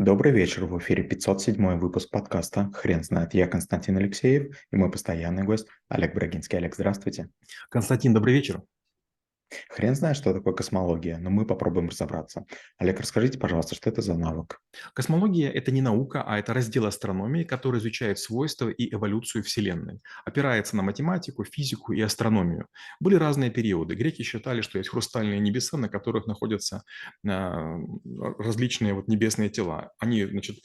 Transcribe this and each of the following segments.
Добрый вечер, в эфире 507 выпуск подкаста «Хрен знает». Я Константин Алексеев и мой постоянный гость Олег Брагинский. Олег, здравствуйте. Константин, добрый вечер. Хрен знает, что такое космология, но мы попробуем разобраться. Олег, расскажите, пожалуйста, что это за навык? Космология– это не наука, а это раздел астрономии, который изучает свойства и эволюцию Вселенной. Опирается на математику, физику и астрономию. Были разные периоды. Греки считали, что есть хрустальные небеса, на которых находятся а, различные вот небесные тела. Они, значит,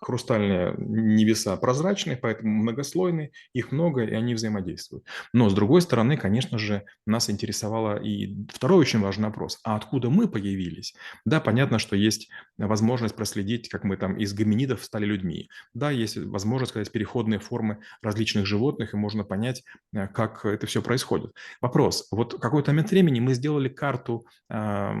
хрустальные небеса прозрачные, поэтому многослойные, их много, и они взаимодействуют. Но, с другой стороны, конечно же, нас интересовало и второй очень важный вопрос, а откуда мы появились? Да, понятно, что есть возможность проследить, как мы там из гоминидов стали людьми. Да, есть возможность сказать переходные формы различных животных, и можно понять, э, как это все происходит. Вопрос. Вот какой-то момент времени мы сделали карту э,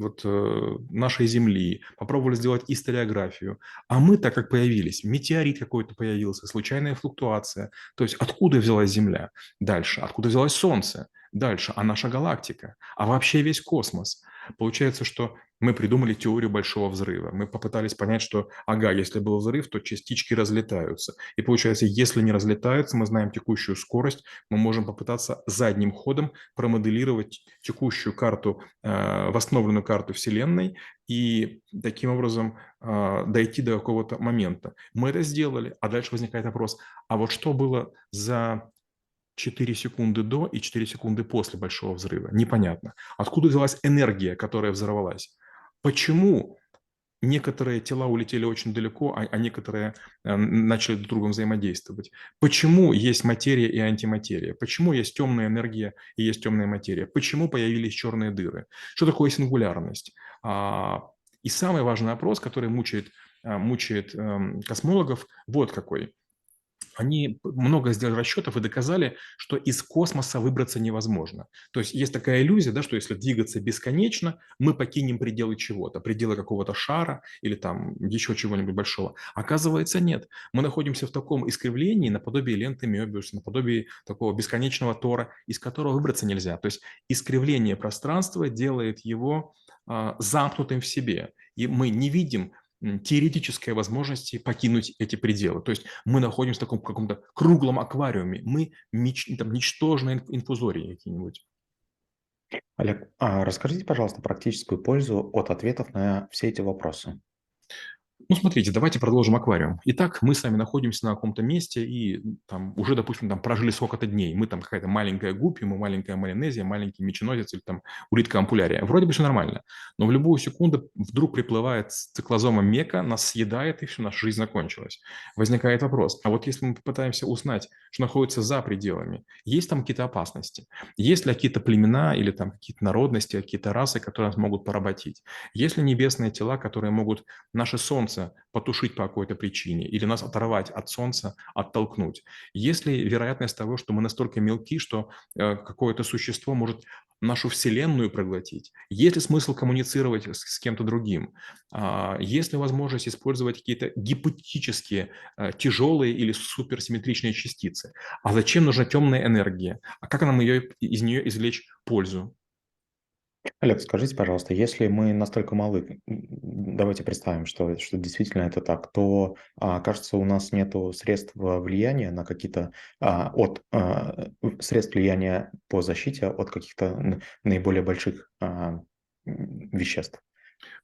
вот, э, нашей Земли, попробовали сделать историографию, а мы так как появились, метеорит какой-то появился, случайная флуктуация, то есть откуда взялась Земля? Дальше, откуда взялось Солнце? Дальше, а наша галактика, а вообще весь космос. Получается, что мы придумали теорию большого взрыва. Мы попытались понять, что, ага, если был взрыв, то частички разлетаются. И получается, если не разлетаются, мы знаем текущую скорость, мы можем попытаться задним ходом промоделировать текущую карту, э, восстановленную карту Вселенной и таким образом э, дойти до какого-то момента. Мы это сделали, а дальше возникает вопрос, а вот что было за 4 секунды до и 4 секунды после большого взрыва. Непонятно. Откуда взялась энергия, которая взорвалась? Почему некоторые тела улетели очень далеко, а, а некоторые э, начали друг с другом взаимодействовать? Почему есть материя и антиматерия? Почему есть темная энергия и есть темная материя? Почему появились черные дыры? Что такое сингулярность? А, и самый важный вопрос, который мучает, э, мучает эм, космологов, вот какой – они много сделали расчетов и доказали, что из космоса выбраться невозможно. То есть есть такая иллюзия, да, что если двигаться бесконечно, мы покинем пределы чего-то, пределы какого-то шара или там еще чего-нибудь большого. Оказывается, нет. Мы находимся в таком искривлении наподобие ленты Мёбиуса, наподобие такого бесконечного тора, из которого выбраться нельзя. То есть искривление пространства делает его а, замкнутым в себе. И мы не видим теоретической возможности покинуть эти пределы. То есть мы находимся в таком каком-то круглом аквариуме, мы меч, там, ничтожные инфузории какие-нибудь. Олег, а расскажите, пожалуйста, практическую пользу от ответов на все эти вопросы. Ну, смотрите, давайте продолжим аквариум. Итак, мы с вами находимся на каком-то месте и там уже, допустим, там прожили сколько-то дней. Мы там какая-то маленькая гуппи, мы маленькая малинезия, маленький меченосец или там улитка ампулярия. Вроде бы все нормально. Но в любую секунду вдруг приплывает циклозома мека, нас съедает, и все, наша жизнь закончилась. Возникает вопрос, а вот если мы попытаемся узнать, что находится за пределами, есть там какие-то опасности? Есть ли какие-то племена или там какие-то народности, какие-то расы, которые нас могут поработить? Есть ли небесные тела, которые могут наше Солнце солнце потушить по какой-то причине или нас оторвать от солнца, оттолкнуть. Есть ли вероятность того, что мы настолько мелки, что э, какое-то существо может нашу Вселенную проглотить? Есть ли смысл коммуницировать с, с кем-то другим? А, есть ли возможность использовать какие-то гипотетические э, тяжелые или суперсимметричные частицы? А зачем нужна темная энергия? А как нам ее, из нее извлечь пользу? Олег, скажите, пожалуйста, если мы настолько малы, давайте представим, что, что действительно это так, то, а, кажется, у нас нет средств влияния на какие-то а, от а, средств влияния по защите от каких-то наиболее больших а, веществ.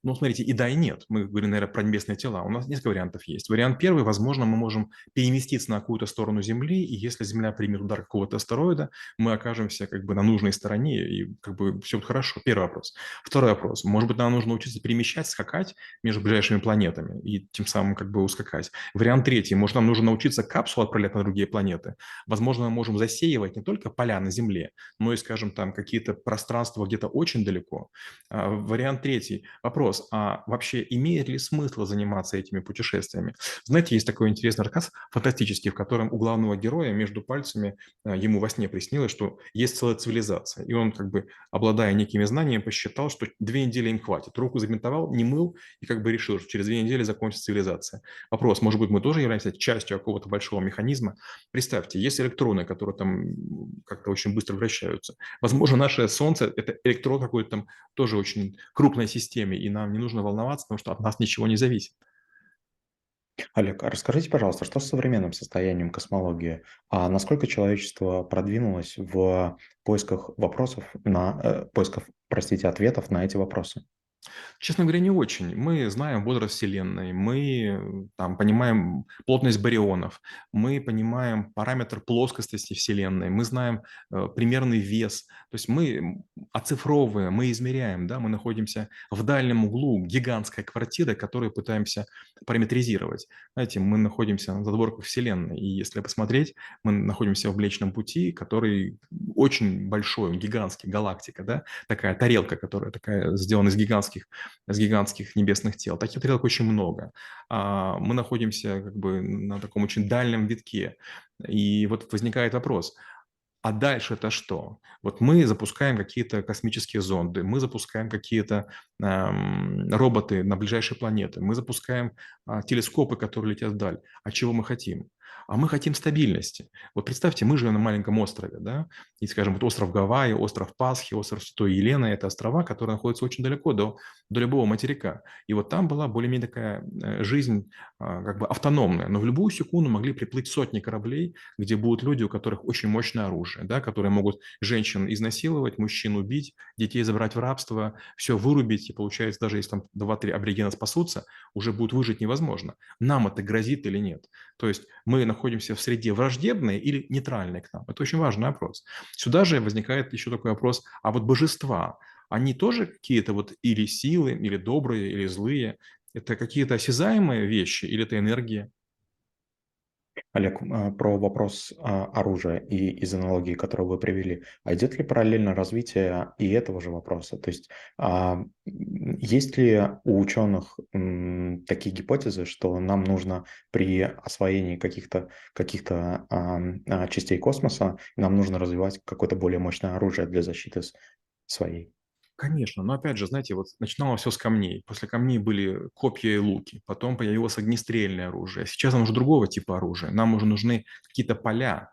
Ну, смотрите, и да, и нет. Мы говорим, наверное, про небесные тела. У нас несколько вариантов есть. Вариант первый, возможно, мы можем переместиться на какую-то сторону Земли, и если Земля примет удар какого-то астероида, мы окажемся как бы на нужной стороне, и как бы все будет хорошо. Первый вопрос. Второй вопрос. Может быть, нам нужно учиться перемещать, скакать между ближайшими планетами и тем самым как бы ускакать. Вариант третий. Может, нам нужно научиться капсулу отправлять на другие планеты. Возможно, мы можем засеивать не только поля на Земле, но и, скажем, там какие-то пространства где-то очень далеко. А, вариант третий. Вопрос, а вообще имеет ли смысл заниматься этими путешествиями? Знаете, есть такой интересный рассказ фантастический, в котором у главного героя между пальцами а, ему во сне приснилось, что есть целая цивилизация. И он, как бы, обладая некими знаниями, посчитал, что две недели им хватит. Руку забинтовал, не мыл и как бы решил, что через две недели закончится цивилизация. Вопрос, может быть, мы тоже являемся частью какого-то большого механизма? Представьте, есть электроны, которые там как-то очень быстро вращаются. Возможно, наше Солнце – это электрон какой-то там тоже очень крупной системе, и нам не нужно волноваться, потому что от нас ничего не зависит. Олег, а расскажите, пожалуйста, что с современным состоянием космологии? А насколько человечество продвинулось в поисках вопросов на, э, поисков, простите, ответов на эти вопросы? Честно говоря, не очень. Мы знаем возраст Вселенной, мы там понимаем плотность барионов, мы понимаем параметр плоскости Вселенной, мы знаем э, примерный вес. То есть мы оцифровываем, мы измеряем, да, мы находимся в дальнем углу гигантской квартиры, которую пытаемся параметризировать. Знаете, мы находимся на задворках Вселенной, и если посмотреть, мы находимся в Млечном Пути, который очень большой, гигантский, галактика, да, такая тарелка, которая такая сделана из гигантских с гигантских небесных тел. Таких тарелок очень много. А, мы находимся как бы на таком очень дальнем витке. И вот возникает вопрос, а дальше это что? Вот мы запускаем какие-то космические зонды, мы запускаем какие-то эм, роботы на ближайшие планеты, мы запускаем э, телескопы, которые летят вдаль. А чего мы хотим? А мы хотим стабильности. Вот представьте, мы живем на маленьком острове, да, и, скажем, вот остров Гавайи, остров Пасхи, остров Святой Елены – это острова, которые находятся очень далеко до, до любого материка. И вот там была более-менее такая э, жизнь а, как бы автономная, но в любую секунду могли приплыть сотни кораблей, где будут люди, у которых очень мощное оружие, да, которые могут женщин изнасиловать, мужчин убить, детей забрать в рабство, все вырубить, и получается, даже если там 2-3 аборигена спасутся, уже будет выжить невозможно. Нам это грозит или нет? То есть мы находимся в среде враждебной или нейтральной к нам? Это очень важный вопрос. Сюда же возникает еще такой вопрос, а вот божества, они тоже какие-то вот или силы, или добрые, или злые? Это какие-то осязаемые вещи или это энергия? Олег, а, про вопрос а, оружия и из аналогии, которую вы привели, а идет ли параллельно развитие и этого же вопроса? То есть а, есть ли у ученых такие гипотезы, что нам нужно при освоении каких-то каких частей космоса, нам нужно развивать какое-то более мощное оружие для защиты своей? Конечно, но опять же, знаете, вот начиналось все с камней. После камней были копья и луки, потом появилось огнестрельное оружие. Сейчас нам уже другого типа оружия. Нам уже нужны какие-то поля,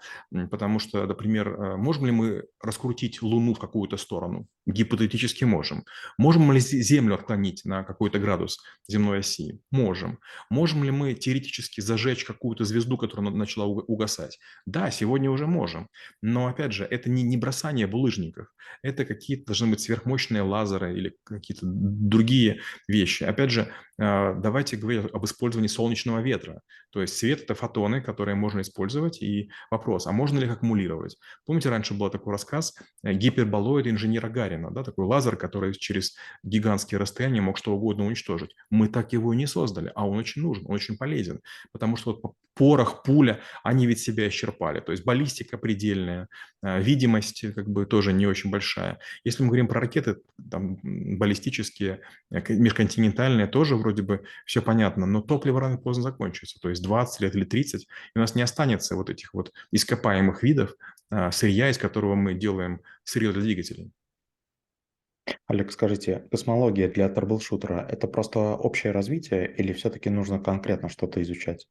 потому что, например, э, можем ли мы раскрутить Луну в какую-то сторону? Гипотетически можем. Можем ли Землю отклонить на какой-то градус земной оси? Можем. Можем ли мы теоретически зажечь какую-то звезду, которая начала угасать? Да, сегодня уже можем. Но, опять же, это не, не бросание булыжников. Это какие-то должны быть сверхмощные мощные лазеры или какие-то другие вещи. Опять же, давайте говорить об использовании солнечного ветра. То есть свет – это фотоны, которые можно использовать. И вопрос, а можно ли их аккумулировать? Помните, раньше был такой рассказ э, гиперболоид инженера Гарина, да, такой лазер, который через гигантские расстояния мог что угодно уничтожить. Мы так его и не создали, а он очень нужен, он очень полезен, потому что вот порох, пуля, они ведь себя исчерпали. То есть баллистика предельная, а, видимость как бы тоже не очень большая. Если мы говорим про ракеты там, баллистические, э, межконтинентальные, тоже вроде бы все понятно, но топливо рано или поздно закончится, то есть 20 лет или 30, и у нас не останется вот этих вот ископаемых видов а, сырья, из которого мы делаем сырье для двигателей. Олег, скажите, космология для трэблшутера– это просто общее развитие или все-таки нужно конкретно что-то изучать?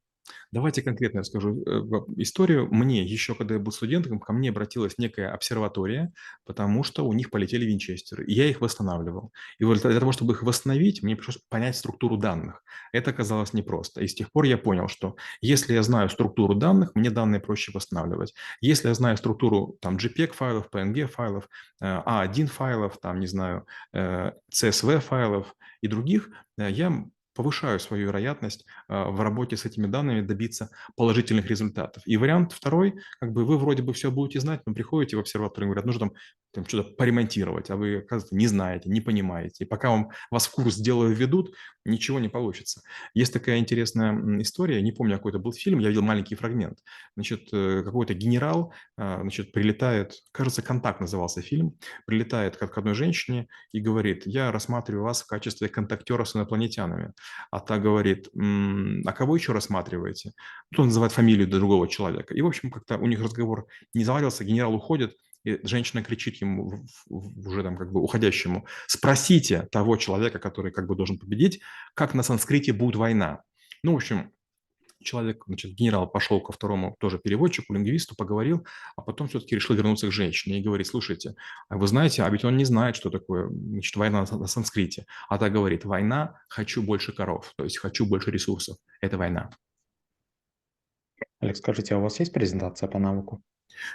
Давайте конкретно расскажу э, историю. Мне, еще когда я был студентом, ко мне обратилась некая обсерватория, потому что у них полетели винчестеры, и я их восстанавливал. И вот для того, чтобы их восстановить, мне пришлось понять структуру данных. Это оказалось непросто. И с тех пор я понял, что если я знаю структуру данных, мне данные проще восстанавливать. Если я знаю структуру там JPEG-файлов, PNG-файлов, A1 э, файлов, там, не знаю, э, файлов и других, я повышаю свою вероятность а, в работе с этими данными добиться положительных результатов. И вариант второй, как бы вы вроде бы все будете знать, но приходите в обсерваторию и говорят, нужно там, там что-то поремонтировать, а вы, оказывается, не знаете, не понимаете. И пока вам, вас в курс дела введут, ничего не получится. Есть такая интересная история, не помню, какой это был фильм, я видел маленький фрагмент. Значит, э, какой-то генерал, а, значит, прилетает, кажется, «Контакт» назывался фильм, прилетает к одной женщине и говорит, я рассматриваю вас в качестве контактера с инопланетянами. А та говорит, а кого еще рассматриваете? Тут он называет фамилию другого человека. И, в общем, как-то у них разговор не завалился, генерал уходит, и женщина кричит ему, уже там как бы уходящему, спросите того человека, который как бы должен победить, как на санскрите будет война. Ну, в общем, человек, значит, генерал пошел ко второму тоже переводчику, лингвисту, поговорил, а потом все-таки решил вернуться к женщине и говорит, слушайте, а вы знаете, а ведь он не знает, что такое значит, война на санскрите. А та говорит, война, хочу больше коров, то есть хочу больше ресурсов. Это война. Олег, скажите, а у вас есть презентация по навыку?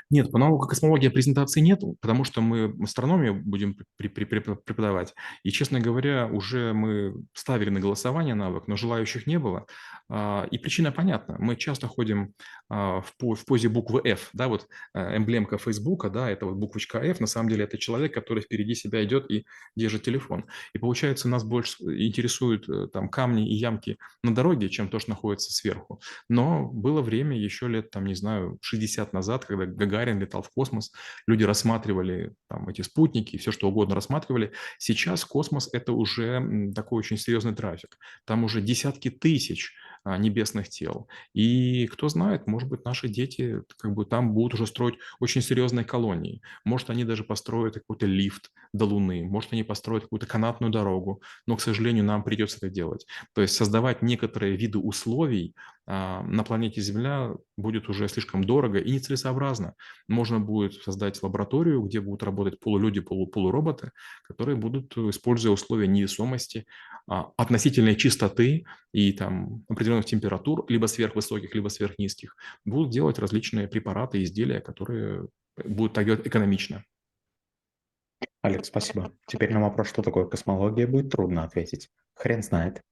Нет, по навыку космологии презентации нет, потому что мы астрономию будем преподавать. И, честно говоря, уже мы ставили на голосование навык, но желающих не было. А, и причина понятна. Мы часто ходим а, в позе буквы F, да, вот э, эмблемка Фейсбука, да, это вот буквочка F, на самом деле это человек, который впереди себя идет и держит телефон. И получается, нас больше интересуют э, там камни и ямки на дороге, чем то, что находится сверху. Но было время еще лет, там, не знаю, 60 назад, когда Гагарин летал в космос, люди рассматривали там эти спутники, все что угодно рассматривали. Сейчас космос – это уже такой очень серьезный трафик. Там уже десятки тысяч а, небесных тел. И кто знает, может быть, наши дети как бы там будут уже строить очень серьезные колонии. Может, они даже построят какой-то лифт до Луны, может, они построят какую-то канатную дорогу, но, к сожалению, нам придется это делать. То есть создавать некоторые виды условий на планете Земля будет уже слишком дорого и нецелесообразно. Можно будет создать лабораторию, где будут работать полулюди, полу полуроботы, которые будут, используя условия невесомости, а, относительной чистоты и там определенных температур, либо сверхвысоких, либо сверхнизких, будут делать различные препараты, изделия, которые будут так делать экономично. Олег, спасибо. Теперь на вопрос, что такое космология, будет трудно ответить. Хрен знает.